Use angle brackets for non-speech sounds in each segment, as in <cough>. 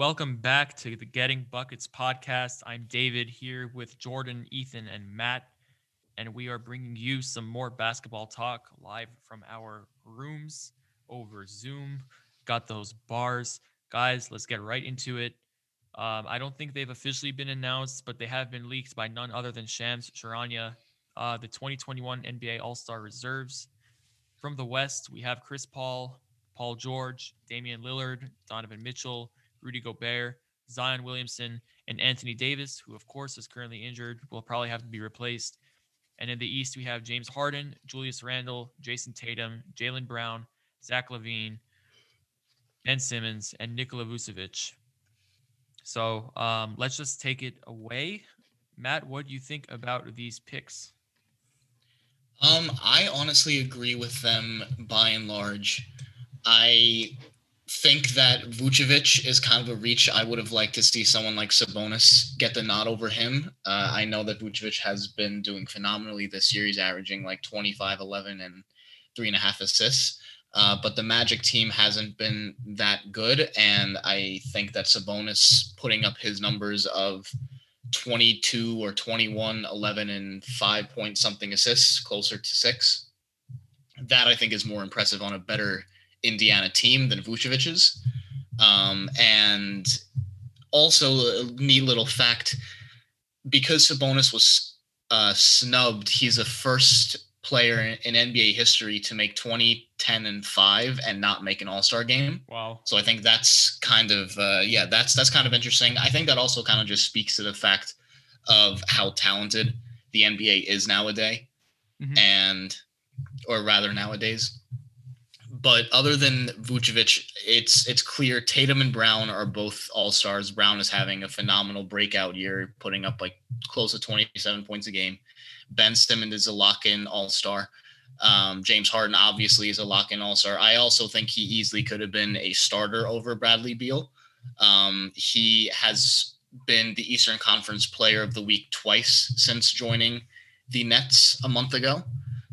Welcome back to the Getting Buckets podcast. I'm David here with Jordan, Ethan, and Matt, and we are bringing you some more basketball talk live from our rooms over Zoom. Got those bars. Guys, let's get right into it. Um, I don't think they've officially been announced, but they have been leaked by none other than Shams Charania. Uh, the 2021 NBA All Star reserves. From the West, we have Chris Paul, Paul George, Damian Lillard, Donovan Mitchell, Rudy Gobert, Zion Williamson, and Anthony Davis, who, of course, is currently injured, will probably have to be replaced. And in the East, we have James Harden, Julius Randle, Jayson Tatum, Jaylen Brown, Zach LaVine, Ben Simmons, and Nikola Vucevic. So um, let's just take it away. Matt, what do you think about these picks? Um, I honestly agree with them by and large. I think that Vucevic is kind of a reach. I would have liked to see someone like Sabonis get the nod over him. Uh, I know that Vucevic has been doing phenomenally this year. He's averaging like 25, 11, and three and a half assists. Uh, but the Magic team hasn't been that good. And I think that Sabonis putting up his numbers of 22 or 21, 11, and five point something assists, closer to six, that I think is more impressive on a better Indiana team than Vucevic's. Um, and also, a neat little fact because Sabonis was uh, snubbed, he's the first player in NBA history to make 20, 10, and 5 and not make an all-star game. Wow. So I think that's kind of uh, yeah, that's that's kind of interesting. I think that also kind of just speaks to the fact of how talented the NBA is nowadays. Mm-hmm. And or rather nowadays. But other than Vucevic, it's it's clear Tatum and Brown are both all stars. Brown is having a phenomenal breakout year, putting up like close to 27 points a game. Ben Simmons is a lock-in all-star. Um, James Harden obviously is a lock-in all-star. I also think he easily could have been a starter over Bradley Beal. Um, he has been the Eastern Conference Player of the Week twice since joining the Nets a month ago.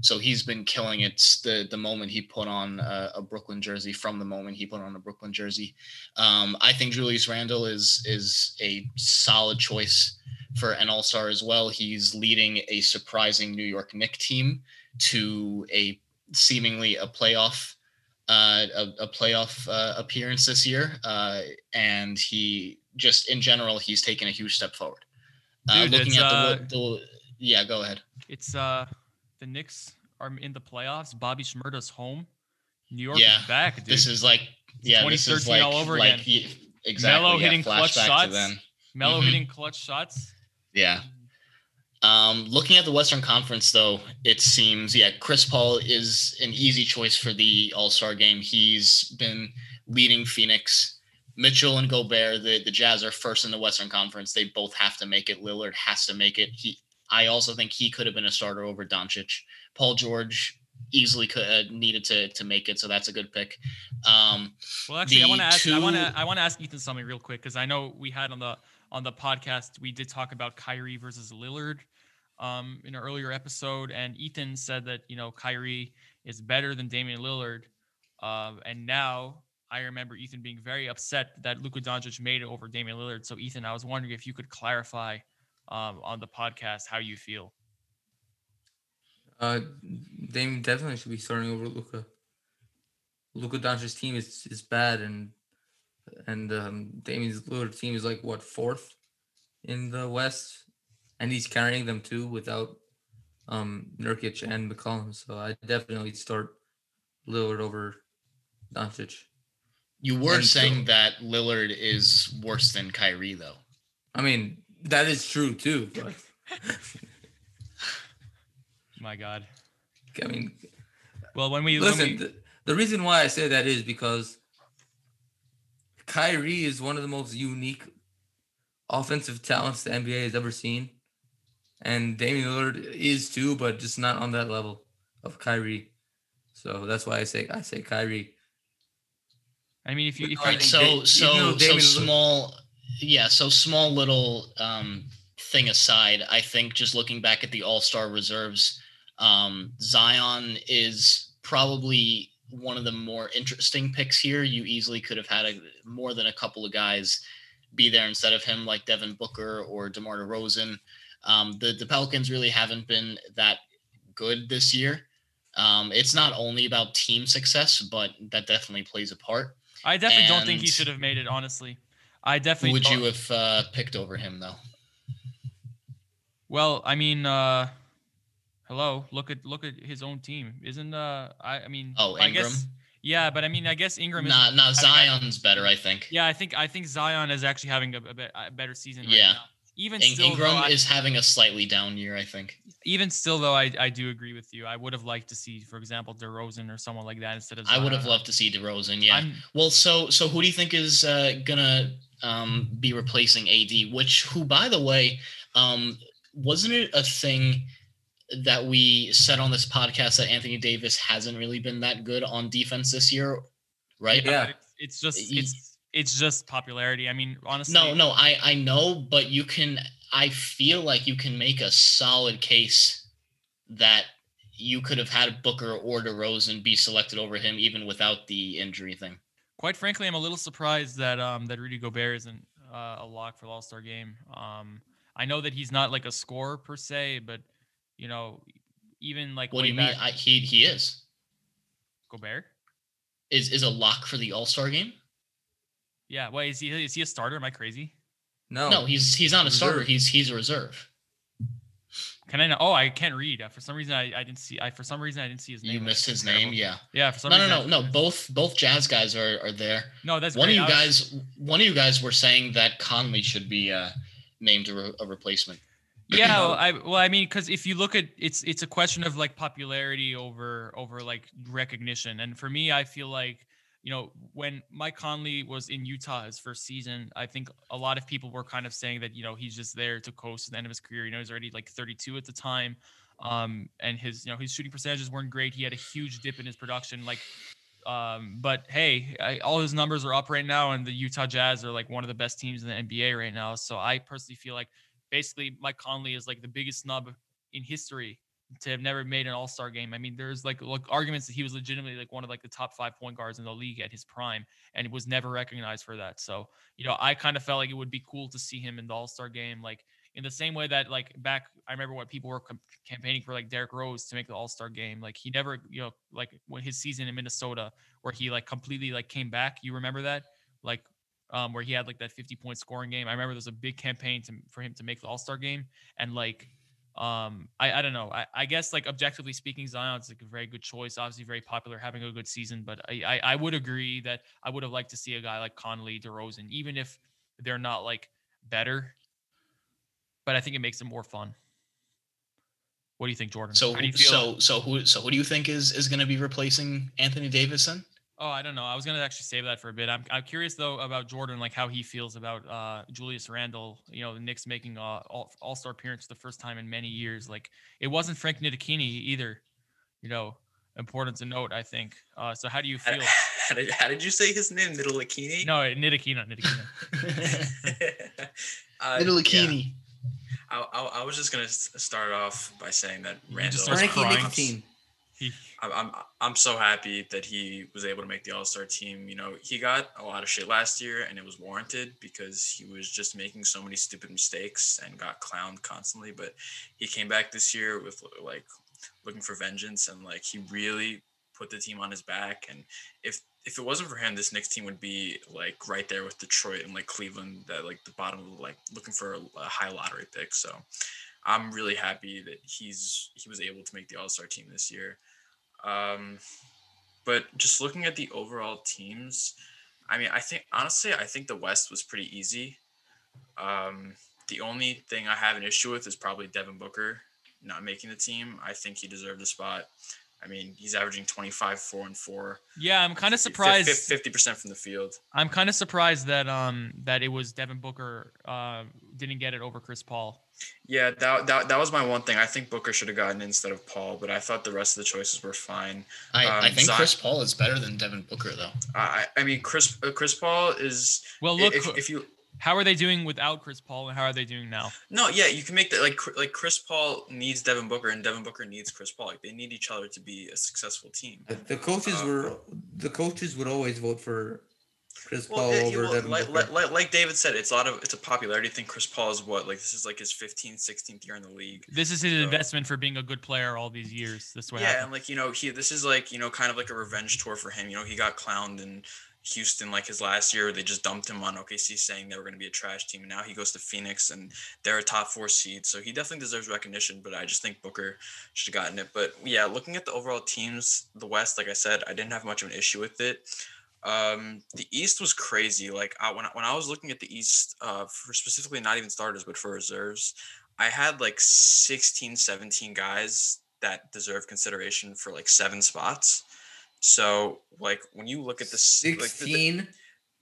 So he's been killing it the the moment he put on a, a Brooklyn jersey. From the moment he put on a Brooklyn jersey, um, I think Julius Randle is is a solid choice for an All Star as well. He's leading a surprising New York Knicks team to a seemingly a playoff uh, a, a, playoff uh, appearance this year, uh, and he just in general he's taken a huge step forward. Uh, Dude, looking at the, uh, the, yeah, go ahead. It's uh the Knicks are in the playoffs. Bobby Shmurda's home. New York yeah. is back, dude. This is like yeah, 2013 like, all over like, again. Exactly. Melo yeah, hitting clutch shots. Melo mm-hmm. hitting clutch shots. Yeah. Um, looking at the Western Conference, though, it seems yeah, Chris Paul is an easy choice for the All Star game. He's been leading Phoenix. Mitchell and Gobert, the, the Jazz are first in the Western Conference. They both have to make it. Lillard has to make it. He I also think he could have been a starter over Doncic. Paul George easily could uh, needed to to make it, so that's a good pick. Um, well, actually, I want to ask. Two... I want to. I want to ask Ethan something real quick because I know we had on the on the podcast we did talk about Kyrie versus Lillard um, in an earlier episode, and Ethan said that you know Kyrie is better than Damian Lillard, uh, and now I remember Ethan being very upset that Luka Doncic made it over Damian Lillard. So Ethan, I was wondering if you could clarify um, on the podcast how you feel. Uh, Dame definitely should be starting over Luka. Luka Doncic's team is is bad, and and um, Damian's Lillard team is like what fourth in the West, and he's carrying them too without um Nurkic and McCollum. So I definitely start Lillard over Doncic. You were and saying so, that Lillard is worse than Kyrie, though. I mean, that is true too. <laughs> My God. I mean, well, when we listen, when we... The, the reason why I say that is because Kyrie is one of the most unique offensive talents the NBA has ever seen, and Damian Lillard is too, but just not on that level of Kyrie. So that's why I say I say Kyrie. I mean, if you if right, so so so small, yeah, so small little um, thing aside, I think just looking back at the All Star reserves, um, Zion is probably one of the more interesting picks here. You easily could have had a, more than a couple of guys be there instead of him, like Devin Booker or DeMar DeRozan. Um, the the Pelicans really haven't been that good this year. Um, it's not only about team success, but that definitely plays a part. I definitely don't think he should have made it. Honestly, I Who definitely would don't- you have uh, picked over him, though? Well, I mean, uh hello, look at look at his own team. Isn't uh I I mean Oh, I guess Ingram? yeah, but I mean I guess Ingram is Nah, nah, Zion's better, I think. Yeah, I think I think Zion is actually having a, a, be- a better season right Yeah. now. Even In- still, Ingram though, I- is having a slightly down year, I think. even still though, I, I do agree with you. I would have liked to see, for example, DeRozan or someone like that instead of. I would have loved to see DeRozan. Yeah. I'm, Well, so so who do you think is uh, gonna um, be replacing AD? Which who, by the way, um, wasn't it a thing that we said on this podcast that Anthony Davis hasn't really been that good on defense this year, right? Yeah. it's, it's just it's it's just popularity. I mean, honestly, No, no, I I know, but you can. I feel like you can make a solid case that you could have had Booker or DeRozan be selected over him even without the injury thing. Quite frankly, I'm a little surprised that um that Rudy Gobert isn't uh, a lock for the All Star game. Um, I know that he's not like a scorer per se, but you know, even like What do way you mean? I, he he is Gobert? is is a lock for the All Star game. Yeah. Wait, is he is he a starter? Am I crazy? No, No, he's he's not a starter. He's he's a reserve. Can I know? Oh, I can't read. Uh, For some reason, I, I didn't see. I for some reason I didn't see his name. You missed his terrible. name, yeah. Yeah. For some No, no, reason. no, I- no. Both both Jazz guys are are there. No, that's One of you guys, one of you guys were saying that Conley should be uh, named a, re- a replacement. yeah well, i well i mean because if you look at it's it's a question of like popularity over over like recognition and for me i feel like you know when mike conley was in utah his first season i think a lot of people were kind of saying that you know he's just there to coast to the end of his career. You know he's already like 32 at the time um and his you know his shooting percentages weren't great. He had a huge dip in his production like um but hey I, all his numbers are up right now and the utah jazz are like one of the best teams in the nba right now. So i personally feel like basically Mike Conley is like the biggest snub in history to have never made an all-star game. I mean, there's like like arguments that he was legitimately like one of like the top five point guards in the league at his prime, and was never recognized for that. So, you know, I kind of felt like it would be cool to see him in the all-star game, like in the same way that like back, I remember when people were com- campaigning for like Derrick Rose to make the all-star game. Like he never, you know, like when his season in Minnesota where he like completely like came back. You remember that? Like um, where he had like that 50 point scoring game. I remember there was a big campaign to, for him to make the All Star game, and like, um, I, I don't know. I, I guess like objectively speaking, Zion's like a very good choice. Obviously, very popular, having a good season. But I, I, I would agree that I would have liked to see a guy like Conley, DeRozan, even if they're not like better. But I think it makes it more fun. What do you think, Jordan? So you feel? so so who so who do you think is is going to be replacing Anthony Davis then? Oh, I don't know. I was gonna actually save that for a bit. I'm, I'm curious though about Jordan, like how he feels about uh, Julius Randle. You know, the Knicks making uh, all All Star appearance the first time in many years. Like it wasn't Frank Ntilikina either. You know, important to note. I think. Uh, so how do you feel? <laughs> how did, how did you say his name? Nidalikini? no, Ntilikina, Ntilikina. <laughs> uh, Little yeah. I, I, I was just gonna start off by saying that You Randall. just starts Frankie crying. I'm, I'm so happy that he was able to make the All Star team. You know, he got a lot of shit last year, and it was warranted because he was just making so many stupid mistakes and got clowned constantly. But he came back this year with like looking for vengeance, and like he really put the team on his back. And if if it wasn't for him, this Knicks team would be like right there with Detroit and like Cleveland, that like the bottom of like looking for a high lottery pick. So. I'm really happy that he's he was able to make the All Star team this year. Um, but just looking at the overall teams, I mean, I think honestly, I think the West was pretty easy. Um, the only thing I have an issue with is probably Devin Booker not making the team. I think he deserved a spot. I mean, he's averaging 25, 4 and 4. yeah, I'm kind of surprised. 50% from the field. I'm kind of surprised that um that it was Devin Booker uh didn't get it over Chris Paul. Yeah, that, that, that was my one thing. I think Booker should have gotten instead of Paul, but I thought the rest of the choices were fine. I, I Um, think Zion- Chris Paul is better than Devin Booker though. I, I mean, Chris uh, Chris Paul is Well, look, if, if you How are they doing without Chris Paul, and how are they doing now? No, yeah, you can make that like like Chris Paul needs Devin Booker, and Devin Booker needs Chris Paul. Like they need each other to be a successful team. The coaches Uh, were the coaches would always vote for Chris Well, Paul it- over well, Devin like, Booker. like, like, like David said, it's a lot of it's a popularity thing. Chris Paul is what like this is like his 15th, 16th year in the league. This is his So- investment for being a good player all these years. This way. yeah, and like you know, he this is like you know kind of like a revenge tour for him. You know, he got clowned in Houston like his last year. They just dumped him on OKC, saying they were going to be a trash team. And now he goes to Phoenix, and they're a top four seed. So he definitely deserves recognition. But I just think Booker should have gotten it. But yeah, looking at the overall teams, the West, like I said, I didn't have much of an issue with it. Um, the East was crazy. Like I, when I, when I was looking at the East, uh, for specifically not even starters, but for reserves, I had like 16, 17 guys that deserve consideration for like seven spots. So like when you look at this, like, the- the-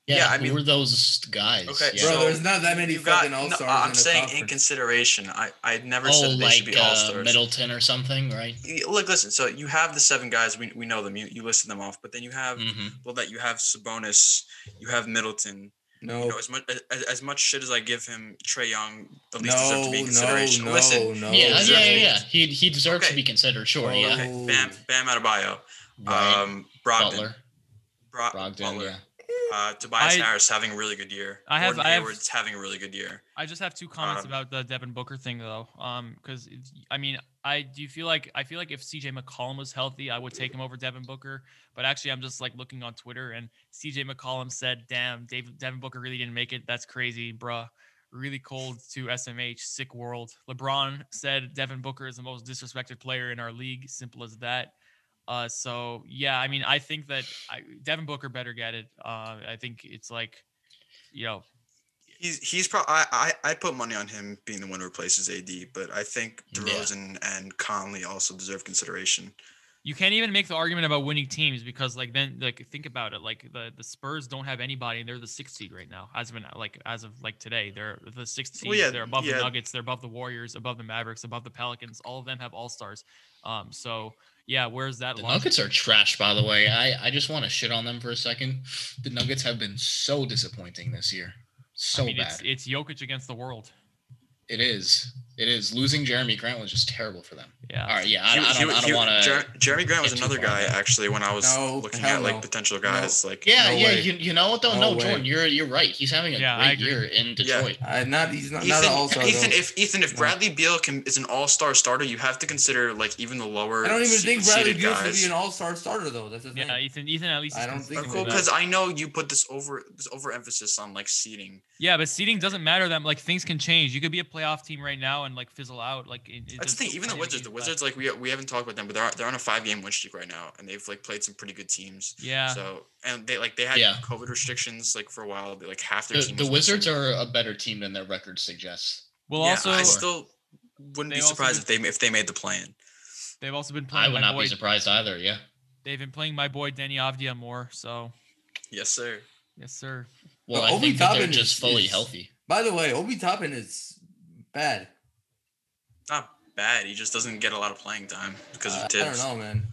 Yeah, Yeah, I who mean- were those guys? Okay, Yeah. bro. so there's not that many you got. fucking all No, stars. I'm in the saying in consideration. I I never oh, said they should like be all uh, stars. Middleton or something, right? Look, listen. So you have the seven guys. We, we know them. You, you listed them off. But then you have hmm well that you have Sabonis, you have Middleton. no, You know, as much as, as much shit as I give him, Trae Young at least deserves to be in no, consideration. no, Listen, no, yeah, yeah, yeah, yeah. He he deserves to be considered. Sure, Oh, yeah. okay, Bam Bam Adebayo, Right. um, Brogdon, Butler, Bro- Brogdon, Butler, yeah. Uh, Tobias I- Harris having a really good year. I have- Gordon I have- Hayward's having a really good year. I just have two comments Um, about the Devin Booker thing though. Um, because I mean, I do you feel like I feel like if CJ McCollum was healthy, I would take him over Devin Booker. But actually, I'm just like looking on Twitter, and CJ McCollum said, "Damn, Dave, Devin Booker really didn't make it. That's crazy, bruh. Really cold to SMH. Sick world." LeBron said Devin Booker is the most disrespected player in our league. Simple as that. Uh, so yeah, I mean, I think that I, Devin Booker better get it. Uh, I think it's like, you know, He's he's probably I, I I put money on him being the one who replaces AD, but I think Yeah. DeRozan and Conley also deserve consideration. you can't even make the argument about winning teams because like then like think about it like the the Spurs don't have anybody and they're the sixth seed right now as of like as of like today they're the sixth seed Well, yeah, they're above yeah. the Nuggets they're above the Warriors above the Mavericks above the Pelicans all of them have all stars um so yeah where's that The? Nuggets are trash, by the way. I, I just want to shit on them for a second. The Nuggets have been so disappointing this year. So I mean bad. it's it's Jokic against the world it is. It is. Losing Jerami Grant was just terrible for them. yeah All right, yeah. I, He- I don't, I don't want to. Jer- Jerami Grant was another guy into actually when I was No, looking at like no. potential guys. Like Yeah, No yeah. way. You, you know what though? No No. Jordan, you're you're right. He's having a Yeah, I great year in Yeah. Detroit. I, not he's not, not Ethan, an all-star. Ethan, though. if Ethan, if No. Bradley Beal can is an all star starter, you have to consider like even the lower. I don't even se- think Bradley seeded Beal should be an all-star starter though. That's the thing. yeah Ethan Ethan at least I don't think consistent so. with that. because I know you put this over this overemphasis on like seeding. yeah but seeding doesn't matter that like things can change you could be a playoff team right now and like fizzle out like it, it That's the thing. Even the Wizards, the doesn't Wizards, like we we haven't talked about them, but they're they're on a five game win streak right now, and they've like played some pretty good teams. yeah So and they like they had Yeah. COVID restrictions like for a while. They, like half their The, team. the Wizards missing. are a better team than their record suggests. well yeah, also I still wouldn't be surprised do- if they if they made the plan. they've also been playing. I would my not boy be surprised either. Yeah. They've been playing my boy Deni Avdija more, so Yes, sir. yes, sir. Well, But I Obi think that they're Toppin just is- fully is- healthy. By the way, Obi Toppin is bad. Not bad. He just doesn't get a lot of playing time because Uh, of I don't know, man.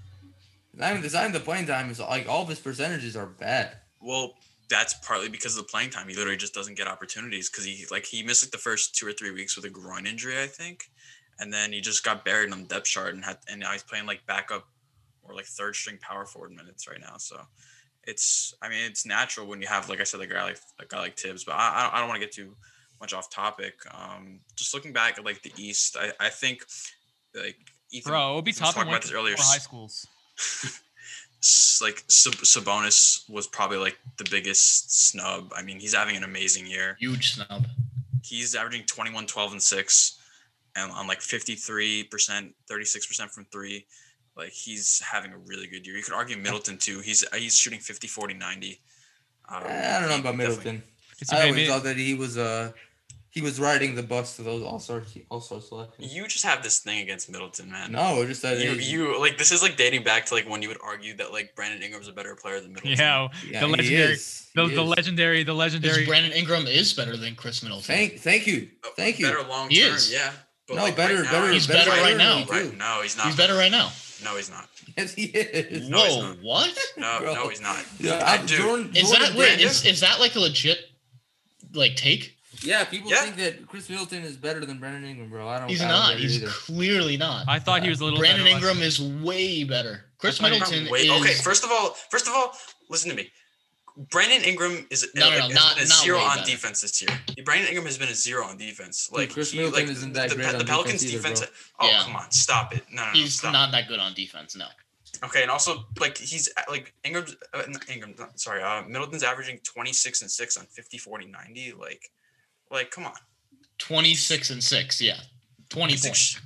The time the playing time is like all of his percentages are bad. Well, that's partly because of the playing time. He literally just doesn't get opportunities because he like he missed like the first two or three weeks with a groin injury, I think, and then he just got buried on the depth chart and had and now he's playing like backup or like third string power forward minutes right now. So it's I mean it's natural when you have like I said a guy like a guy like Tibbs, but I I don't, I don't want to get too much off topic. Um, just looking back at like the East, I I think like Ethan, Bro, Obi Ethan was Toppin talking about went this earlier. high schools. <laughs> like Sab- Sabonis was probably like the biggest snub. I mean, he's having an amazing year. Huge snub. He's averaging 21, 12, and 6 and on like 53%, 36% from 3. Like he's having a really good year. You could argue Middleton too. He's he's shooting 50, 40, 90. Um, I don't know about Middleton. I always thought that he was uh he was riding the bus to those all star all star selections. You just have this thing against Middleton, man. No, just that You, you like this is like dating back to like when you would argue that like Brandon Ingram's a better player than Middleton. yeah, yeah, the he legendary- is. the, He the is. legendary, the Because legendary. Brandon Ingram is better than Khris Middleton. Thank thank you. Uh, Thank you. Better long He term, is. yeah. But No, like, better- right now, better- He's better right now. Right, no, he's not. He's better right now. No, he's not. Yes, he is. No, Whoa, what? No, <laughs> Bro. no, he's not. Yeah, Uh, I'm, Jordan, Is Jordan that wait? Is, is that like a legit like take. Yeah, people Yeah. think that Khris Middleton is better than Brandon Ingram, bro. I don't. He's I don't not. He's either. clearly not. I thought he was a little. Brandon better Ingram is way better. Chris thought he- Middleton Wait, is okay. First of all, first of all, listen to me. Brandon Ingram is No, no, like, no, has not- a not zero on better. defense this year. Brandon Ingram has been a zero on defense. Like Chris he, Middleton like, isn't that the, great Pe- on the Pelicans defense defense. oh Yeah. come on, stop it! No, no, no, he's stop. not that good on defense. No. Okay, and also like he's like Ingram's uh, Ingram, sorry, uh, Middleton's averaging 26 and 6 on 50, 40, 90. Like, like come on. 26 and 6. Yeah. 20 It's points.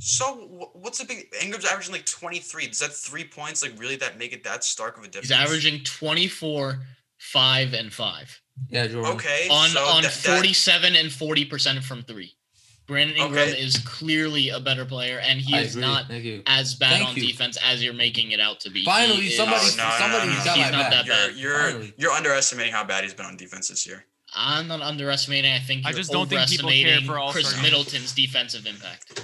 So what's the big? Ingram's averaging like 23. Does that three points like really that make it that stark of a difference? He's averaging 24, 5, and 5 Yeah, Jordan. okay on so on that- that- 47 and 40% from 3. Brandon Ingram Okay. is clearly a better player, and he I is agree. not as bad Thank on you. defense as you're making it out to be. He Finally, is- somebody- Oh, no, no, somebody no, no, got no. He's not back. that You're bad. you're you're underestimating how bad he's been on defense this year. I'm not underestimating. I think I you're just don't think people care overestimating for All-Star Chris. Middleton's defensive impact.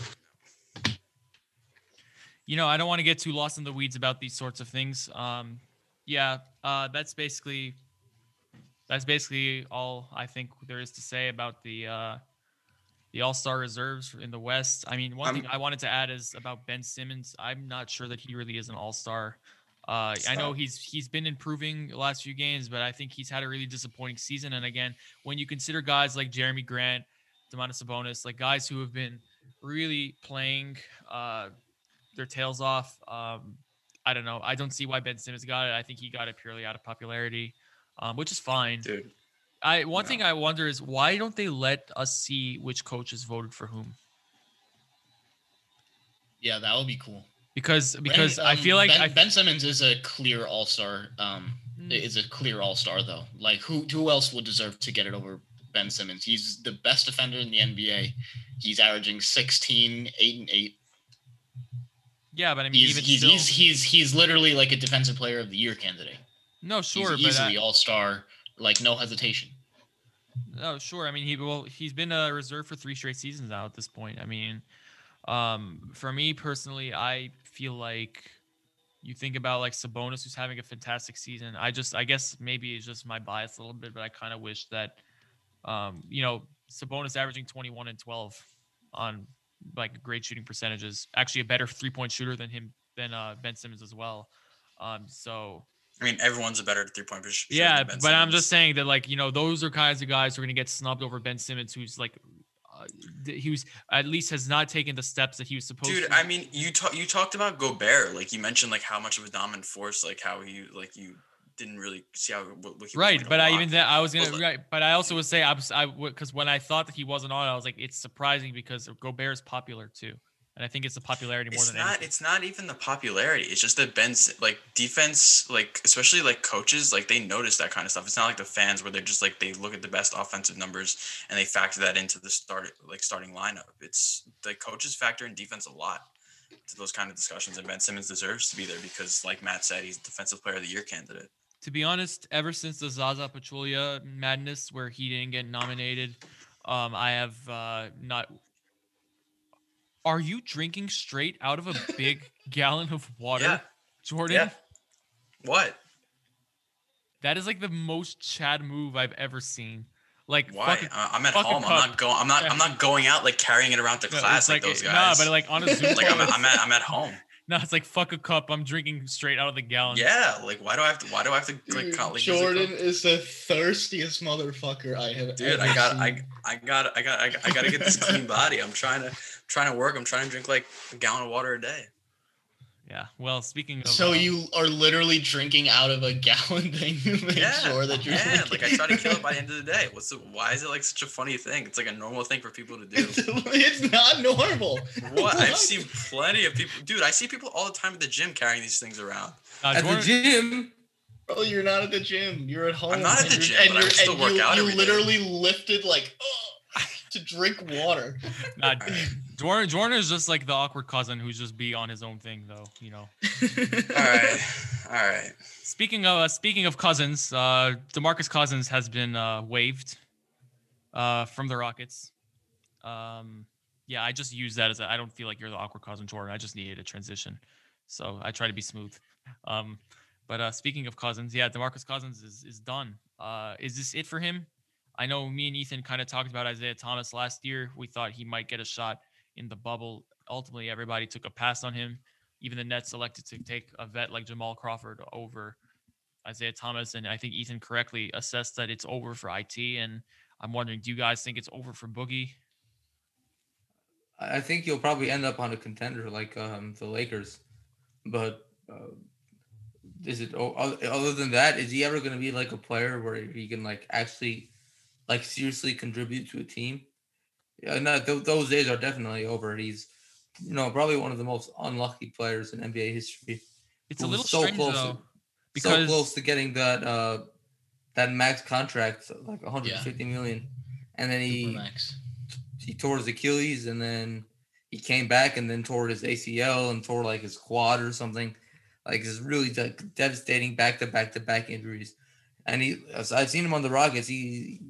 you know, I don't want to get too lost in the weeds about these sorts of things. Um, yeah, uh, that's basically that's basically all I think there is to say about the uh, the All Star reserves in the West. I mean, one I'm- thing I wanted to add is about Ben Simmons. I'm not sure that he really is an All Star. Uh, I know he's he's been improving the last few games, but I think he's had a really disappointing season. And again, when you consider guys like Jerami Grant, Demonis Sabonis, like guys who have been really playing uh, their tails off, um, I don't know. I don't see why Ben Simmons got it. I think he got it purely out of popularity, um, which is fine. Dude, I one No. thing I wonder is why don't they let us see which coaches voted for whom? Yeah, that would be cool. Because because Brandon- I feel um, like ben, I Ben Simmons is a clear All Star. Um, Mm. is a clear All Star though. Like who who else would deserve to get it over Ben Simmons? He's the best defender in the NBA. He's averaging 16, 8 and 8. yeah, but I mean He's even he's, still, he's he's he's literally like a defensive player of the year candidate. no sure, he's but I- easily All Star, like no hesitation. Oh, sure. I mean, he well, he's been a reserve for three straight seasons now at this point. I mean, um, for me personally, I feel like you think about like Sabonis, who's having a fantastic season. I just, I guess maybe it's just my bias a little bit, but I kind of wish that, um, you know, Sabonis averaging 21 and 12 on like great shooting percentages, actually a better three point shooter than him than uh, Ben Simmons as well. Um, so I mean everyone's a better three point shooter. yeah, but Ben I'm just saying that like you know those are kinds of guys who are going to get snubbed over Ben Simmons, who's like he was at least has not taken the steps that he was supposed Dude, to. I mean, you talk you talked about Gobert, like you mentioned, like how much of a dominant force, like how he, like you didn't really see how what, what right, but I even then I was gonna Well, right, but I also would say I was I because when I thought that he wasn't on, I was like it's surprising because Gobert is popular too, and I think it's the popularity more it's than not anything. it's not even the popularity it's just that ben's like defense like especially like coaches like they notice that kind of stuff it's not like the fans where they're just like they look at the best offensive numbers and they factor that into the start like starting lineup it's the coaches factor in defense a lot to those kind of discussions and ben simmons deserves to be there because like matt said he's a defensive player of the year candidate to be honest, ever since the Zaza Pachulia madness where he didn't get nominated, um, I have uh, not. Are you drinking straight out of a big <laughs> gallon of water, yeah. Jordan? yeah. What? That is like the most Chad move I've ever seen. Like why? fucking- i'm at home. I'm not going i'm not i'm not going out like carrying it around to no, class like, like those nah, guys. but like on a Zoom <laughs> like I'm, at, I'm at i'm at home no, it's like fuck a cup. I'm drinking straight out of the gallon. Yeah, like why do I have to? Why do I have to like? Dude, call, like Jordan is the thirstiest motherfucker I have Dude, ever I got, seen. I, I got, I got, I, got- I got to get this clean <laughs> body. I'm trying to, trying to work. I'm trying to drink like a gallon of water a day. Yeah. Well, speaking of, So uh, you are literally drinking out of a gallon <laughs> thing to make Yeah, sure that you're yeah. Like I try to kill it by the end of the day. What's the? Why is it like such a funny thing? It's like a normal thing for people to do. <laughs> it's not normal. <laughs> What? I've seen plenty of people, dude. I see people all the time at the gym carrying these things around. uh, At the gym, Bro, you're not at the gym. You're at home. I'm not at the gym, and but I you're- still and work you, out You every day. literally lifted like to drink water. <laughs> Nah, Jordan, Jordan is just like the awkward cousin who's just be on his own thing, though. You know. <laughs> All right, all right. Speaking of uh, speaking of cousins, uh, Demarcus Cousins has been uh, waived uh, from the Rockets. Um, yeah, I just use that as a, I don't feel like you're the awkward cousin, Jordan. I just needed a transition, so I try to be smooth. Um, but uh, speaking of cousins, yeah, Demarcus Cousins is is done. Uh, is this it for him? I know me and Ethan kind of talked about Isaiah Thomas last year. We thought he might get a shot in the bubble. Ultimately, everybody took a pass on him. Even the Nets elected to take a vet like Jamal Crawford over Isaiah Thomas. And I think Ethan correctly assessed that it's over for IT. And I'm wondering, do you guys think it's over for Boogie? I think you'll probably end up on a contender like um, the Lakers, but uh, is it other than that? Is he ever going to be like a player where he can like actually like seriously contribute to a team? Yeah, no, th- those days are definitely over. He's you know probably one of the most unlucky players in NBA history. It's a little so strange close though, to, because so close to getting that uh that max contract, like 150 yeah. million, and then he he tore his Achilles, and then he came back and then tore his ACL and tore like his quad or something. Like it's really de- devastating back to back to back injuries. And he, I've seen him on the Rockets. He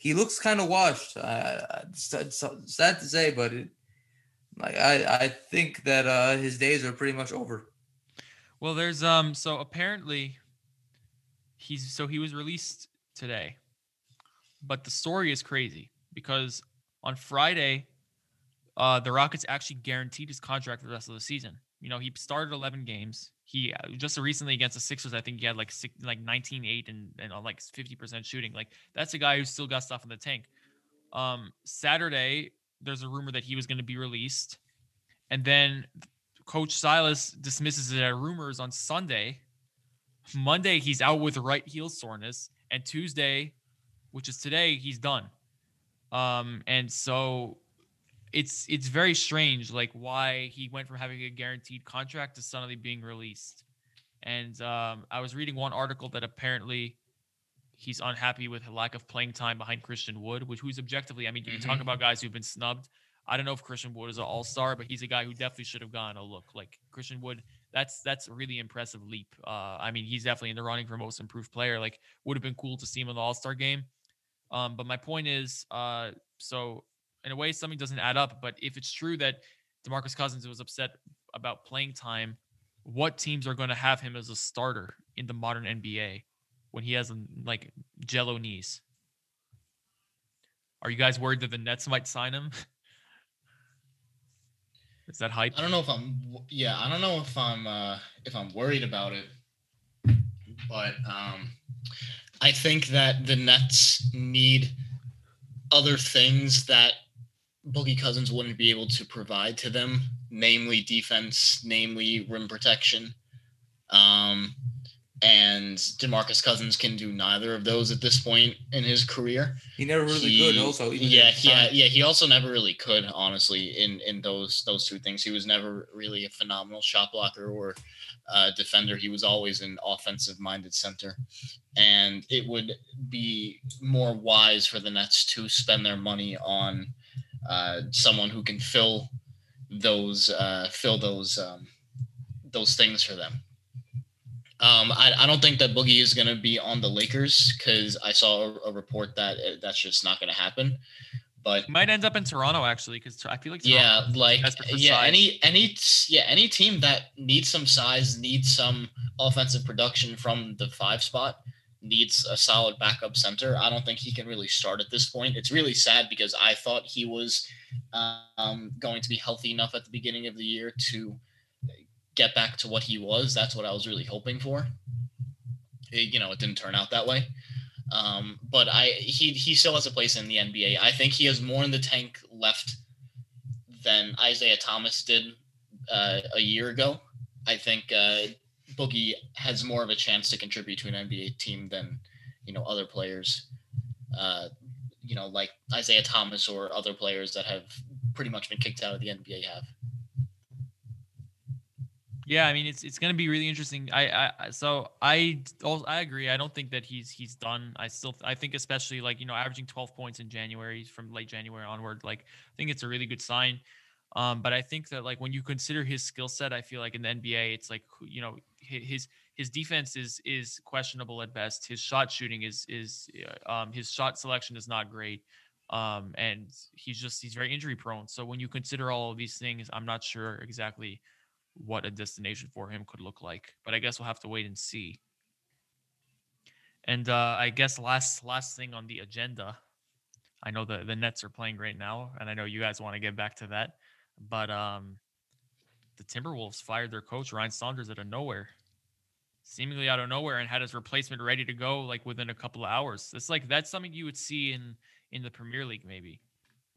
he looks kind of washed. Sad, sad to say, but it, like I I think that uh, his days are pretty much over. Well, there's um so apparently he's so he was released today, but the story is crazy because on Friday, uh, the Rockets actually guaranteed his contract for the rest of the season. You know, he started 11 games. He uh, just recently against the Sixers, I think he had like six, like 19, 8 and, and uh, like 50% shooting. Like that's a guy who's still got stuff in the tank. Um, Saturday, there's a rumor that he was going to be released. And then Coach Silas dismisses it as rumors on Sunday. Monday, he's out with right heel soreness. And Tuesday, which is today, he's done. Um, and so it's it's very strange like why he went from having a guaranteed contract to suddenly being released. And um, i was reading one article that apparently he's unhappy with a lack of playing time behind christian wood which who's objectively i mean you mm-hmm. talk about guys who've been snubbed. I don't know if christian wood is an all-star but he's a guy who definitely should have gotten a look. Like christian wood that's that's a really impressive leap. Uh, i mean he's definitely in the running for most improved player. Like would have been cool to see him in the all-star game. Um, but my point is uh, so in a way something doesn't add up. But if it's true that Demarcus Cousins was upset about playing time, what teams are going to have him as a starter in the modern NBA when he has like jello knees? Are you guys worried that the Nets might sign him? <laughs> Is that hype? I don't know if I'm yeah, I don't know if I'm uh if I'm worried about it. But um I think that the Nets need other things that Boogie Cousins wouldn't be able to provide to them, namely defense, namely rim protection. Um, and Demarcus Cousins can do neither of those at this point in his career. He never really he, could. Also, yeah, yeah, yeah. He also never really could, honestly, in in those those two things. He was never really a phenomenal shot blocker or uh, defender. He was always an offensive minded center, and it would be more wise for the Nets to spend their money on uh, someone who can fill those uh, fill those um, those things for them. Um, I, I don't think that Boogie is going to be on the Lakers because I saw a, a, report that it, that's just not going to happen. But might end up in Toronto actually because I feel like yeah, like yeah, size. any any yeah any team that needs some size needs some offensive production from the five spot needs a solid backup center. I don't think he can really start at this point. It's really sad because I thought he was um, going to be healthy enough at the beginning of the year to get back to what he was. That's what I was really hoping for. It, you know, it didn't turn out that way. Um, but I he he still has a place in the NBA. I think he has more in the tank left than Isaiah Thomas did uh, a year ago. I think uh, Boogie has more of a chance to contribute to an NBA team than you know other players, uh, you know like Isaiah Thomas or other players that have pretty much been kicked out of the NBA have. Yeah, I mean it's it's going to be really interesting. I, I so I I agree. I don't think that he's he's done. I still I think especially like you know averaging 12 points in January from late January onward. Like I think it's a really good sign. Um, but I think that like when you consider his skill set, I feel like in the NBA, it's like you know his his defense is is questionable at best. His shot shooting is is um, his shot selection is not great, um, and he's just he's very injury prone. So when you consider all of these things, I'm not sure exactly what a destination for him could look like. But I guess we'll have to wait and see. And uh, I guess last last thing on the agenda, I know the the Nets are playing right now, and I know you guys want to get back to that, but um, the Timberwolves fired their coach Ryan Saunders out of nowhere, seemingly out of nowhere, and had his replacement ready to go like within a couple of hours. It's like that's something you would see in in the Premier League maybe,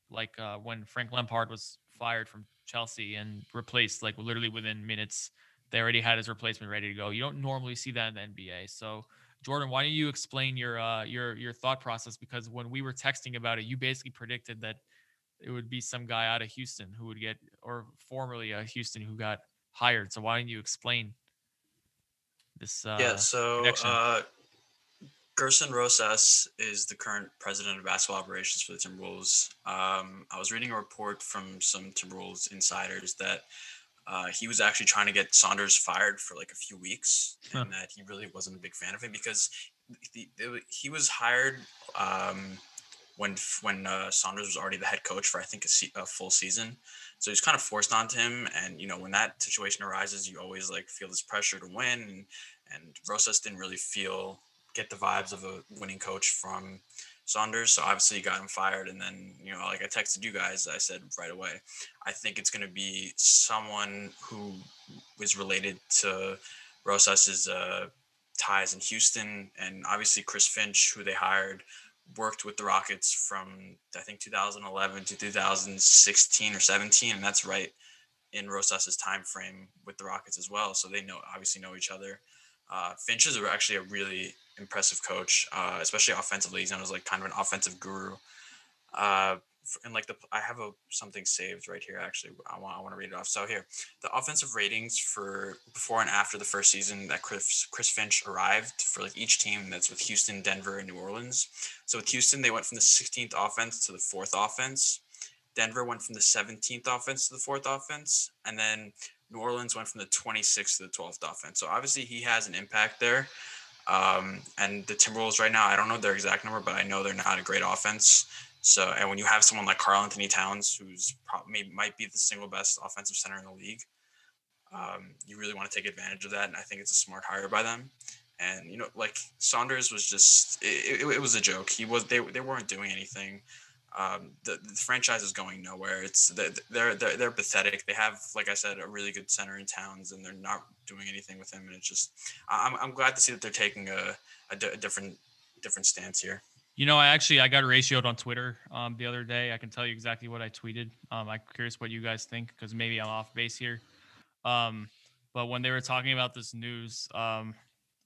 like uh, when Frank Lampard was fired from Chelsea and replaced like literally within minutes. They already had his replacement ready to go. You don't normally see that in the NBA, so Jordan, why don't you explain your uh, your your thought process? Because when we were texting about it, you basically predicted that it would be some guy out of Houston who would get, or formerly a Houston who got hired. So why don't you explain this? Uh, yeah. So uh, Gersson Rosas is the current president of basketball operations for the Timberwolves. Um, I was reading a report from some Timberwolves insiders that uh, he was actually trying to get Saunders fired for like a few weeks, huh. and that he really wasn't a big fan of him because he, he was hired um, when when uh, Saunders was already the head coach for I think a, se- a full season. So he's kind of forced onto him, and you know when that situation arises, you always like feel this pressure to win, and and Rosas didn't really feel get the vibes of a winning coach from Saunders. So obviously he got him fired. And then, you know, like I texted you guys, I said right away, I think it's going to be someone who was related to Rosas's uh, ties in Houston. And obviously Chris Finch, who they hired, worked with the Rockets from, I think, 2011 to 2016 or 17. And that's right in Rosas's time frame with the Rockets as well. So they know, obviously know each other. Uh, Finch is actually a really impressive coach, uh, especially offensively. He's known as like kind of an offensive guru. Uh, and like the I have a something saved right here. Actually, I want I want to read it off. So here, the offensive ratings for before and after the first season that Chris Chris Finch arrived for like each team that's with Houston, Denver, and New Orleans. So with Houston, they went from the 16th offense to the fourth offense. Denver went from the 17th offense to the fourth offense, and then New Orleans went from the 26th to the 12th offense. So obviously he has an impact there. Um, and the Timberwolves right now, I don't know their exact number, but I know they're not a great offense. So, and when you have someone like Karl-Anthony Towns, who's probably might be the single best offensive center in the league, um, you really want to take advantage of that. And I think it's a smart hire by them. And you know, like Saunders was just it, it, it was a joke. He was they they weren't doing anything um, the, the, franchise is going nowhere. It's they're, they're they're pathetic. They have, like I said, a really good center in Towns, and they're not doing anything with him. And it's just, I'm, I'm glad to see that they're taking a, a, d- a different different stance here. You know, I actually I got ratioed on Twitter um, the other day. I can tell you exactly what I tweeted. Um, I'm curious what you guys think because maybe I'm off base here. Um, but when they were talking about this news, um,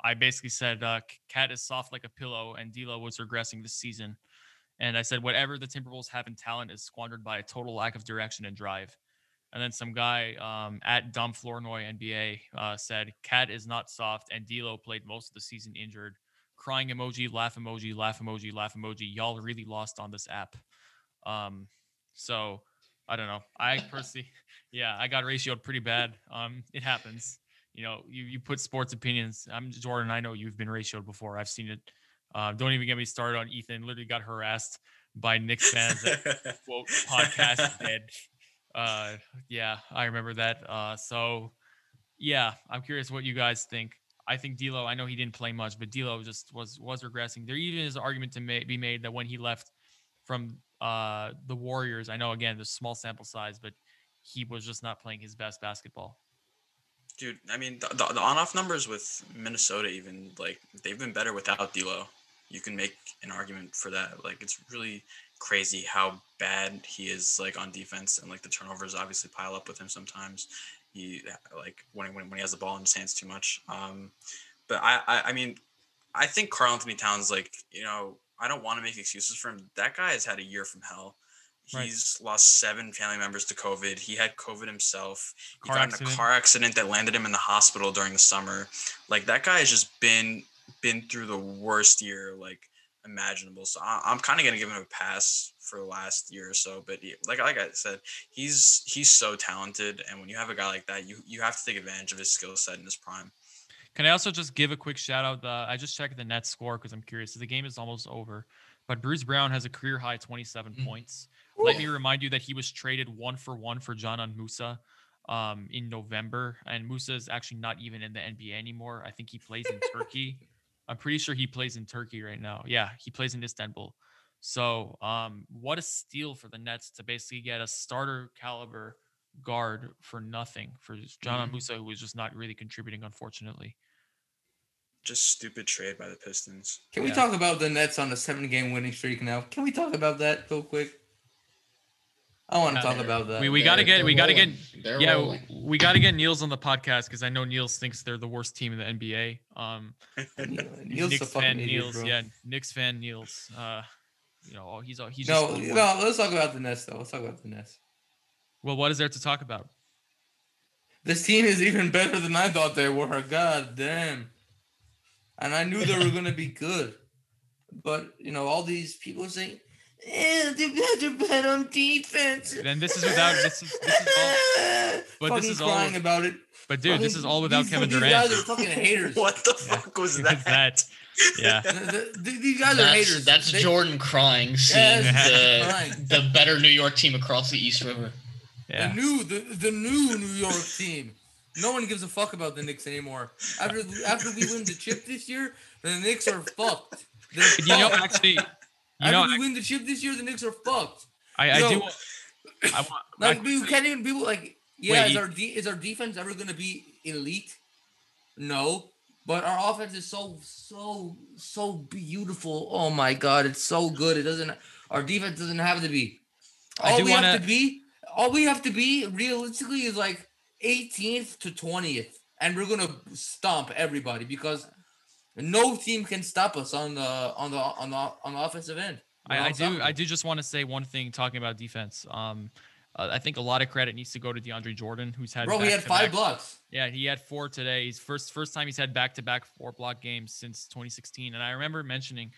I basically said uh, KAT is soft like a pillow, and D'Lo was regressing this season. And I said, whatever the Timberwolves have in talent is squandered by a total lack of direction and drive. And then some guy um, at Dom Flournoy NBA uh, said, KAT is not soft, and D'Lo played most of the season injured. Crying emoji, laugh emoji, laugh emoji, laugh emoji. Y'all really lost on this app. Um, so I don't know. I personally, <laughs> yeah, I got ratioed pretty bad. Um, it happens. You know, you you put sports opinions. I'm Jordan. I know you've been ratioed before. I've seen it uh, don't even get me started on Ethan. Literally got harassed by Knicks fans. <laughs> quote podcast dead. Uh, yeah, I remember that. Uh, so yeah, I'm curious what you guys think. I think D'Lo. I know he didn't play much, but D'Lo just was was regressing. There even is an argument to ma- be made that when he left from uh, the Warriors, I know again the small sample size, but he was just not playing his best basketball. Dude, I mean the, the, the on-off numbers with Minnesota, even like they've been better without D'Lo you can make an argument for that. Like it's really crazy how bad he is like on defense and like the turnovers obviously pile up with him sometimes. He like when when, when he has the ball in his hands too much. Um, but I, I I mean I think Karl-Anthony Towns like you know I don't want to make excuses for him. That guy has had a year from hell. He's right. lost seven family members to COVID. He had COVID himself. He got accident. in a car accident that landed him in the hospital during the summer. Like that guy has just been been through the worst year like imaginable. So I, am kind of gonna give him a pass for the last year or so. But he, like like I said, he's he's so talented, and when you have a guy like that, you you have to take advantage of his skill set in his prime. Can I also just give a quick shout out? The I just checked the net score because I'm curious. The game is almost over, but Bruce Brown has a career high 27 mm. points. Ooh. Let me remind you that he was traded one for one for Dzanan Musa um, in November, and Musa is actually not even in the NBA anymore. I think he plays in Turkey. <laughs> I'm pretty sure he plays in Turkey right now. Yeah, he plays in Istanbul. So, um, what a steal for the Nets to basically get a starter caliber guard for nothing for Dzanan Mm-hmm. Musa, who was just not really contributing, unfortunately. Just stupid trade by the Pistons. Can we talk about the Nets on a seven game winning streak now? Can we talk about that real quick? I want to Yeah. talk about that. we we gotta get we they're gotta get. They're yeah rolling. we gotta get Niels on the podcast because I know Niels thinks they're the worst team in the NBA. Um, <laughs> Niels a Knicks fucking fan idiot, Niels, bro. yeah, Knicks fan Niels. Uh, you know, he's he's No, just no, let's talk about the Nets though. Let's talk about the Nets. well. What is there to talk about? This team is even better than I thought they were. God damn. And I knew they were gonna be good. But you know, all these people saying, eh, they better bet on defense. Then this is without this is this is all. <laughs> but this Fucking is all- about it. But dude, this is all without Kevin these Durant. guys are fucking haters. <laughs> What the Yeah. fuck was <laughs> What's that? Yeah, <laughs> The- the- these guys are That's, haters. that's They- Jordan crying, seeing Yes, the, crying. the better New York team across the East River. yeah. The new, the, the new New York team. No one gives a fuck about the Knicks anymore. After after we win the chip this year, the Knicks are fucked. They're But you know, actually, you After know, we win the chip this year, the Knicks are fucked. I, I Yo, do. I want. <laughs> Like I- we can't even people like yeah. Wait, is our de- is our defense ever gonna be elite? No, but our offense is so so so beautiful. Oh my god, it's so good. It doesn't. Our defense doesn't have to be. I All do we wanna- to be. All we have to be realistically is like 18th to 20th, and we're gonna stomp everybody because no team can stop us on the on the on the on the offensive end. I, I do. I do just want to say one thing talking about defense. Um, uh, I think a lot of credit needs to go to DeAndre Jordan, who's had. Bro, he had five blocks. Yeah, he had four today. He's first first time he's had back to back four block games since 2016. And I remember mentioning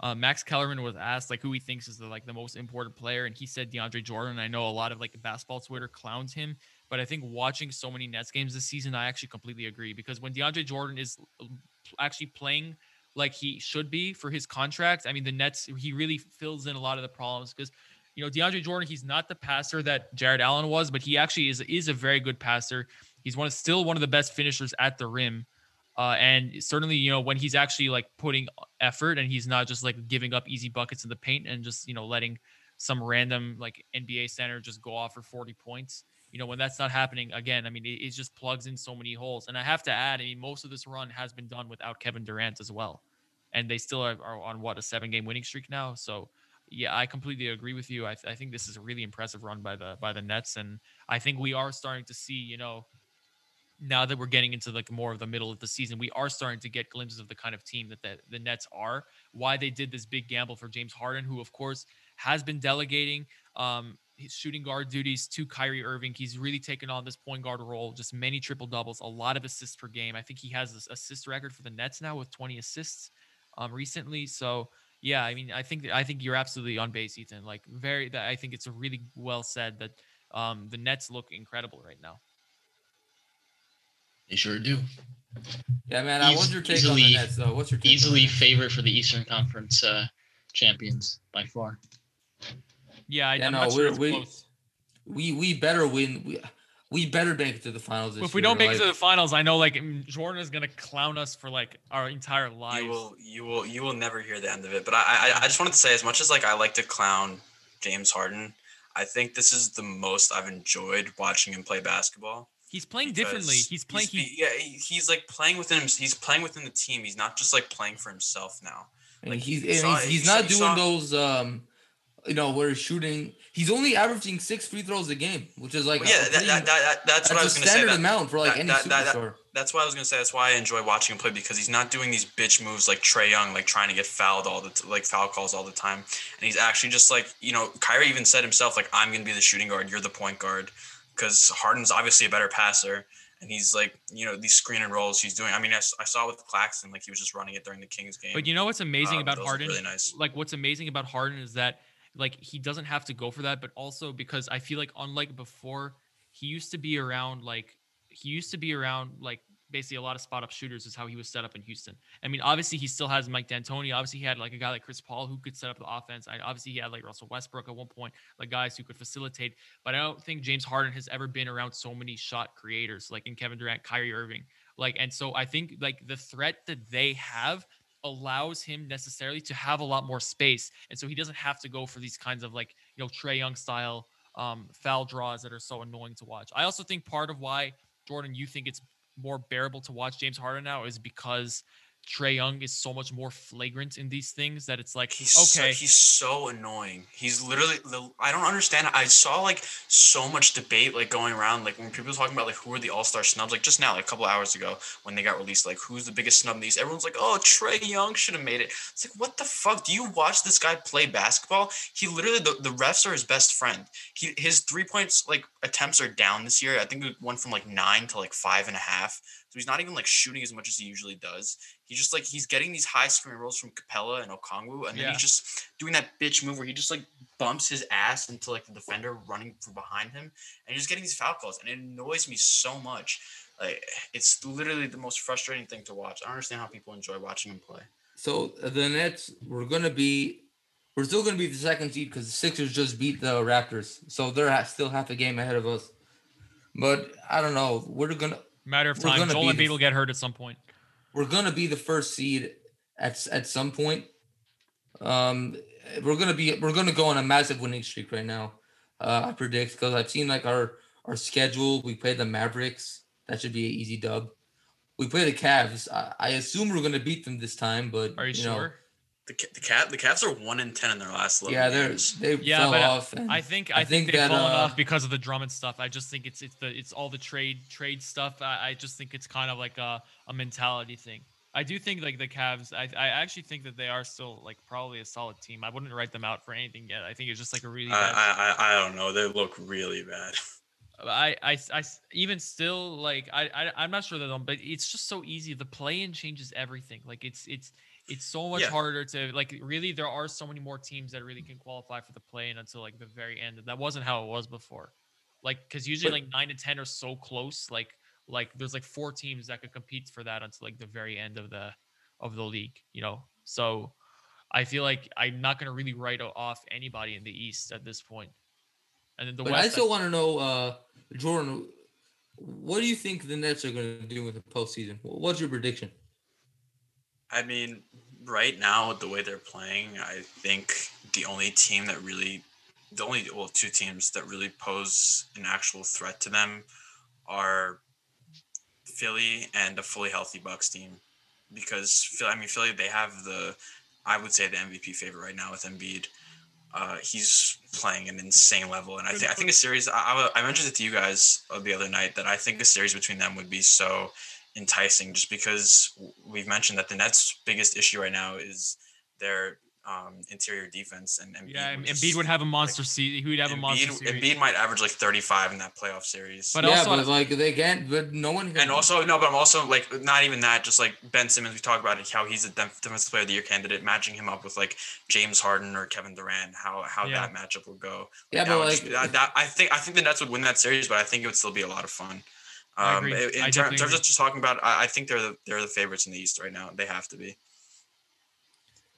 uh, Max Kellerman was asked like who he thinks is the like the most important player, and he said DeAndre Jordan. I know a lot of like basketball Twitter clowns him, but I think watching so many Nets games this season, I actually completely agree because when DeAndre Jordan is uh, actually playing like he should be for his contract, I mean the Nets he really fills in a lot of the problems because you know DeAndre Jordan he's not the passer that Jarrett Allen was, but he actually is is a very good passer. He's one of, still one of the best finishers at the rim. Uh, and certainly, you know, when he's actually like putting effort and he's not just like giving up easy buckets in the paint and just, you know, letting some random like NBA center just go off for 40 points. You know, when that's not happening again, I mean, it, it just plugs in so many holes. And I have to add, I mean, most of this run has been done without Kevin Durant as well. And they still are, are on what, a seven game winning streak now. So, yeah, I completely agree with you. I, th- I think this is a really impressive run by the by the Nets, and I think we are starting to see, you know, now that we're getting into like more of the middle of the season, we are starting to get glimpses of the kind of team that the, the Nets are. Why they did this big gamble for James Harden, who of course has been delegating um, his shooting guard duties to Kyrie Irving. He's really taken on this point guard role, just many triple doubles, a lot of assists per game. I think he has this assist record for the Nets now with 20 assists um, recently. So yeah, I mean, I think I think you're absolutely on base, Ethan. Like very, that I think it's really well said that um, the Nets look incredible right now. They sure do. Yeah, man. what's Eas- your take on the easily- Nets, though? What's your take Easily favorite for the Eastern Conference uh, champions by far. Yeah, I, yeah, no, sure we're- it's we- close. We we better win. We, we better make it to the finals. This if we year, don't make it to the finals, I know like Jordan is gonna clown us for like our entire lives. You will, you will, you will never hear the end of it. But I, I, I just wanted to say, as much as like I like to clown James Harden, I think this is the most I've enjoyed watching him play basketball. He's playing differently. He's playing. He's, he, yeah, he- he's like playing within him. He's playing within the team. He's not just like playing for himself now. And Like, he's you and saw- he's, he's not you doing saw- those um you know where he's shooting he's only averaging six free throws a game which is like But yeah, a that, pretty- that, that, that's, what I was gonna say. standard amount for like that- any that- that- that- superstar that's why I was gonna say. That's why I enjoy watching him play because he's not doing these bitch moves like Trae Young, like trying to get fouled all the t- like foul calls all the time. And he's actually just like you know, Kyrie even said himself like, "I'm gonna be the shooting guard. You're the point guard," because Harden's obviously a better passer. And he's like, you know, these screen and rolls he's doing. I mean, I, I saw with Claxton, like he was just running it during the Kings game. but you know what's amazing Um, about Harden? really nice. Like what's amazing about Harden is that like he doesn't have to go for that, but also because I feel like unlike before, he used to be around like he used to be around like basically a lot of spot up shooters is how he was set up in Houston. I mean, obviously he still has Mike D'Antoni. Obviously he had like a guy like Chris Paul who could set up the offense. I, obviously he had like Russell Westbrook at one point, like guys who could facilitate. But I don't think James Harden has ever been around so many shot creators like in Kevin Durant, Kyrie Irving. Like, and so I think like the threat that they have allows him necessarily to have a lot more space, and so he doesn't have to go for these kinds of like you know Trae Young style um, foul draws that are so annoying to watch. I also think part of why Jordan, you think it's more bearable to watch James Harden now is because Trae Young is so much more flagrant in these things that it's like He's so, okay, he's so annoying. He's literally I don't understand. I saw like so much debate like going around like when people were talking about like who are the All Star snubs like just now like a couple hours ago when they got released like who's the biggest snub in these everyone's like oh Trae Young should have made it. It's like what the fuck do you watch this guy play basketball? He literally the, the refs are his best friend. He his three points like attempts are down this year. I think it went from like nine to like five and a half. So he's not even like shooting as much as he usually does. He just like he's getting these high screen rolls from Capela and Okongwu, and then Yeah. he's just doing that bitch move where he just like bumps his ass into like the defender running from behind him, and he's just getting these foul calls, and it annoys me so much. Like it's literally the most frustrating thing to watch. I don't understand how people enjoy watching him play. So uh, the Nets, we're gonna be, we're still gonna be the second seed because the Sixers just beat the Raptors, so they're still half a game ahead of us. But I don't know. We're gonna matter of we're time. gonna Joel be the Embiid will get hurt at some point. We're gonna be the first seed at at some point. Um, we're gonna be we're gonna go on a massive winning streak right now. Uh, I predict because I've seen like our our schedule. We play the Mavericks. That should be an easy dub. We play the Cavs. I, I assume we're gonna beat them this time, but Are you, know, sure? The Ca- the cat the Cavs are one in ten in their last. 11 yeah, they're games. they Yeah, fell I- off. I think I I, think, think they've that, fallen uh, off because of the Drummond stuff. I just think it's it's the it's all the trade trade stuff. I, I just think it's kind of like a, a mentality thing. I do think like the Cavs. I I actually think that they are still like probably a solid team. I wouldn't write them out for anything yet. I think it's just like a really. I, bad I I I don't know. They look really bad. <laughs> I, I, I even still like I, I I'm not sure that them, but it's just so easy. The play-in changes everything. Like it's it's it's so much Yeah. harder to like really. There are so many more teams that really can qualify for the play-in until like the very end. That wasn't how it was before. Like because usually But- like nine to ten are so close. Like like there's like four teams that could compete for that until like the very end of the of the league. You know, so I feel like I'm not gonna really write off anybody in the East at this point. And then the but West. I still want to know, uh, Jordan, what do you think the Nets are going to do in the postseason? What's your prediction? I mean, right now with the way they're playing, I think the only team that really, the only well, two teams that really pose an actual threat to them are Philly and a fully healthy Bucks team, because I mean Philly they have the, I would say the MVP favorite right now with Embiid. Uh, he's playing an insane level, and I think I think a series. I, I, I mentioned it to you guys uh, the other night that I think a series between them would be so enticing just because we've mentioned that the Nets' biggest issue right now is their um, interior defense and Embiid yeah, would Embiid just- would have a monster season. He would have a monster Embiid, series. Embiid might average like 35 in that playoff series. But yeah, also- but like they can't. But no one. Can, and also no, but I'm also like not even that. Just like Ben Simmons, we talk about it, how he's a def- defensive player of the year candidate. Matching him up with like James Harden or Kevin Durant, how how Yeah. that matchup would go. yeah, but would like just- that, that- I think I think the Nets would win that series, but I think it would still be a lot of fun. I Um, agree. in, in I ter- definitely terms agree. of just talking about, I, I think they're the they're the favorites in the East right now. They have to be.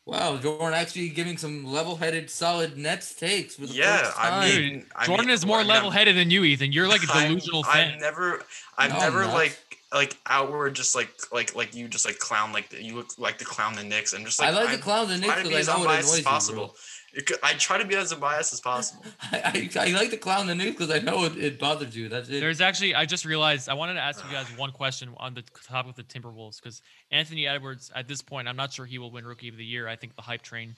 wow, Jordan actually giving some level-headed, solid Nets takes for the Yeah, first I time. mean, I Jordan mean, is more I mean, I'm- level-headed than you, Ethan. You're like a <laughs> I'm- delusional I've fan. never, I've No, never like like outward just like like like you just like clown like you look like the clown the Knicks. I'm just like I like the clown the Knicks try to be because as I know it unbiased annoys as you, bro. possible. It I try to be as unbiased as possible. <laughs> I, I, I like the clown the Knicks because I know it, it bothers you. That's it. There's actually, I just realized I wanted to ask you guys one question on the topic of the Timberwolves because Anthony Edwards, at this point, I'm not sure he will win Rookie of the Year. I think the hype train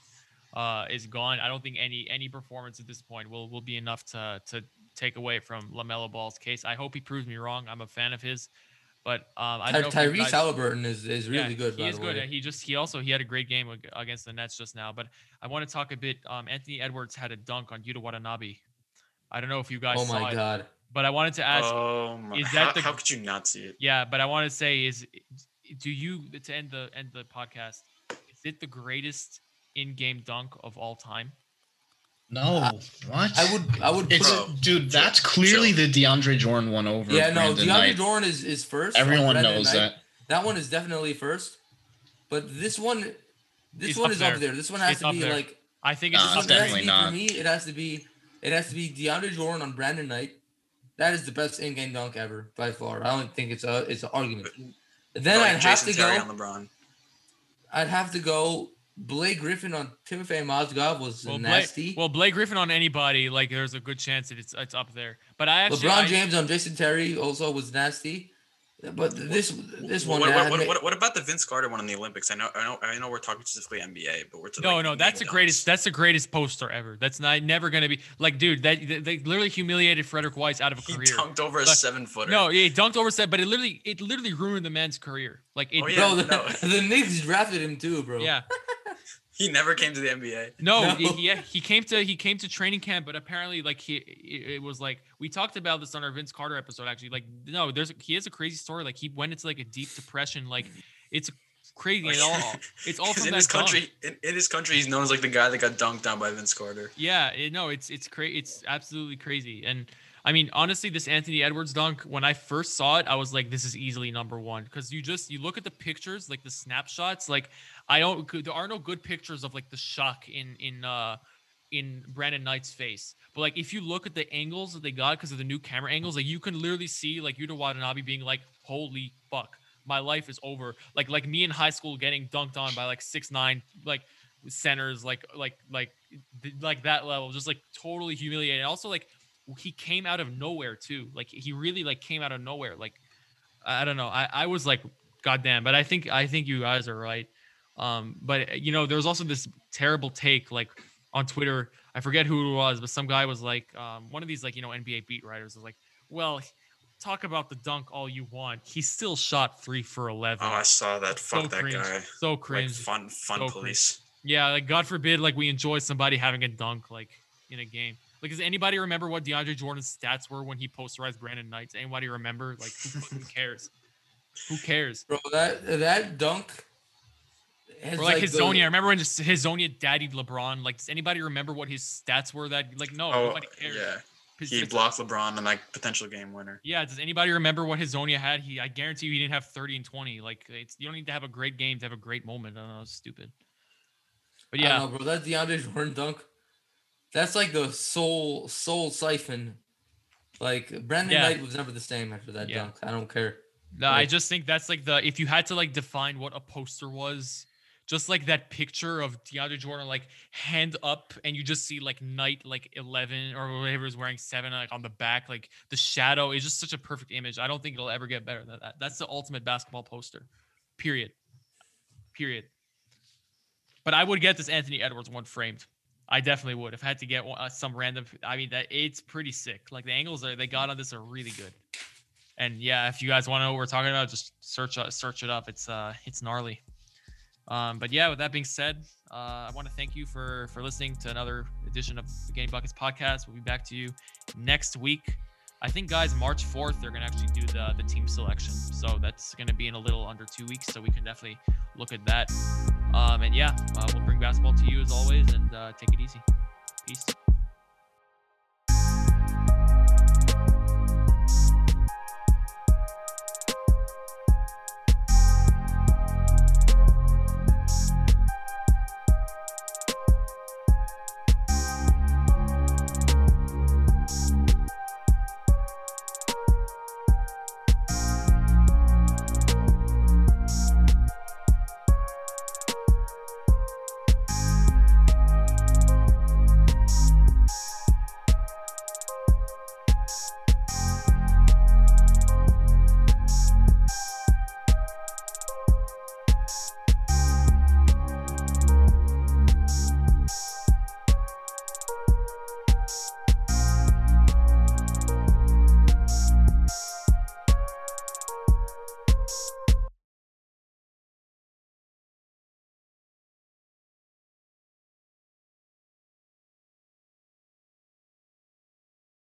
uh, is gone. I don't think any any performance at this point will will be enough to to take away from LaMelo Ball's case. I hope he proves me wrong. I'm a fan of his, but um, I Ty- don't know. Tyrese guys- Halliburton is, is really Yeah, good. He by is the good. way. He just he also he had a great game against the Nets just now. But I want to talk a bit. Um, Anthony Edwards had a dunk on Yuta Watanabe. I don't know if you guys oh saw my it, god. but I wanted to ask. oh my! is how, that the- how could you not see it? Yeah, but I want to say is, do you to end the end the podcast? Is it the greatest in-game dunk of all time? No, what? I would I would put It's it, dude. That's clearly the DeAndre Jordan one over. yeah no Brandon DeAndre Knight. Jordan is, is first. Everyone knows Knight. that. That one is definitely first, but this one, this It's one up is there. up there. This one has It's to be there. like I think it's Nah, just it has to definitely be not. for me. It has to be it has to be DeAndre Jordan on Brandon Knight. That is the best in-game dunk ever by far. I don't think it's a it's an argument. Then Like I'd have to Terry go. on LeBron. I'd have to go Blake Griffin on Timofey Mozgov was Well, nasty. Blake, well, Blake Griffin on anybody, like there's a good chance that it's it's up there. But I actually, LeBron I- James on Jason Terry also was nasty. But this this one, What, what, what, what, what about the Vince Carter one in the Olympics? I know, I know, I know. We're talking specifically NBA, but we're to, no, like, no, that's the greatest. That's the greatest poster ever. That's not never gonna be like, dude. That they, they literally humiliated Frédéric Weis out of a He career. dunked over a seven footer. No, yeah, he dunked over set, but it literally, it literally ruined the man's career. Like, it, Oh, yeah. bro, the, no. <laughs> the Knicks drafted him too, bro. yeah. <laughs> <laughs> he never came to the NBA. No, No. he- yeah, he came to he came to training camp, but apparently, like he, it, was like we talked about this on our Vince Carter episode. Actually, like no, there's he has a crazy story. Like he went into like a deep depression. Like it's crazy. It all <laughs> it's all from in this country. In, in his country, he's known as like the guy that got dunked on by Vince Carter. Yeah, it, no, it's it's crazy. It's absolutely crazy. And I mean, honestly, this Anthony Edwards dunk, when I first saw it, I was like, this is easily number one because you just you look at the pictures, like the snapshots. Like I don't, there are no good pictures of like the shock in in uh in Brandon Knight's face. But like if you look at the angles that they got because of the new camera angles, like you can literally see like Yuta Watanabe being like, holy fuck. My life is over. Like like me in high school getting dunked on by like six nine like centers like like like like that level just like totally humiliated also like he came out of nowhere too like he really like came out of nowhere like i I don't know i i was like goddamn but i think i think you guys are right um but you know there was also this terrible take like on twitter i forget who it was but some guy was like um one of these like you know nba beat writers was like well talk about the dunk all you want he still shot three for 11 Oh, I saw that. so Fuck that cringe guy. so Like cringe fun, fun So cringe. police. yeah, like God forbid, like we enjoy somebody having a dunk like in a game. Like, does anybody remember what DeAndre Jordan's stats were when he posterized Brandon Knight? Does anybody remember? Like, who fucking cares? Who cares? Bro, that that dunk has Or like, his the- Zonia. Remember when just his Zonia daddied LeBron? Like, does anybody remember what his stats were? That like, no, Oh, nobody cares. yeah. His- He his- blocked LeBron and like potential game winner. Yeah, does anybody remember what his Zonia had? He, I guarantee you, he didn't have 30 and 20. Like, it's you don't need to have a great game to have a great moment. I don't know, it's stupid. But yeah, don't know, bro. That DeAndre Jordan dunk, that's like the soul soul siphon. Like Brandon Yeah. Knight was never the same after that Yeah. dunk. I don't care. No, I just think that's like the if you had to like define what a poster was, just like that picture of DeAndre Jordan like hand up and you just see like Knight like 11 or whatever is wearing seven like on the back, like the shadow is just such a perfect image. I don't think it'll ever get better than that. That's the ultimate basketball poster. Period. Period. But I would get this Anthony Edwards one framed. I definitely would. If I had to get one, uh, some random, I mean that it's pretty sick. Like the angles are they got on this are really good. And yeah, if you guys want to know what we're talking about, just search uh, search it up. It's uh it's gnarly. Um, but yeah, with that being said, uh, I want to thank you for for listening to another edition of the Game Buckets podcast. We'll be back to you next week. I think guys, March 4th, they're gonna actually do the the team selection. So that's gonna be in a little under two weeks. So we can definitely look at that. Um, and yeah, uh, we'll bring basketball to you as always, and uh, take it easy. Peace.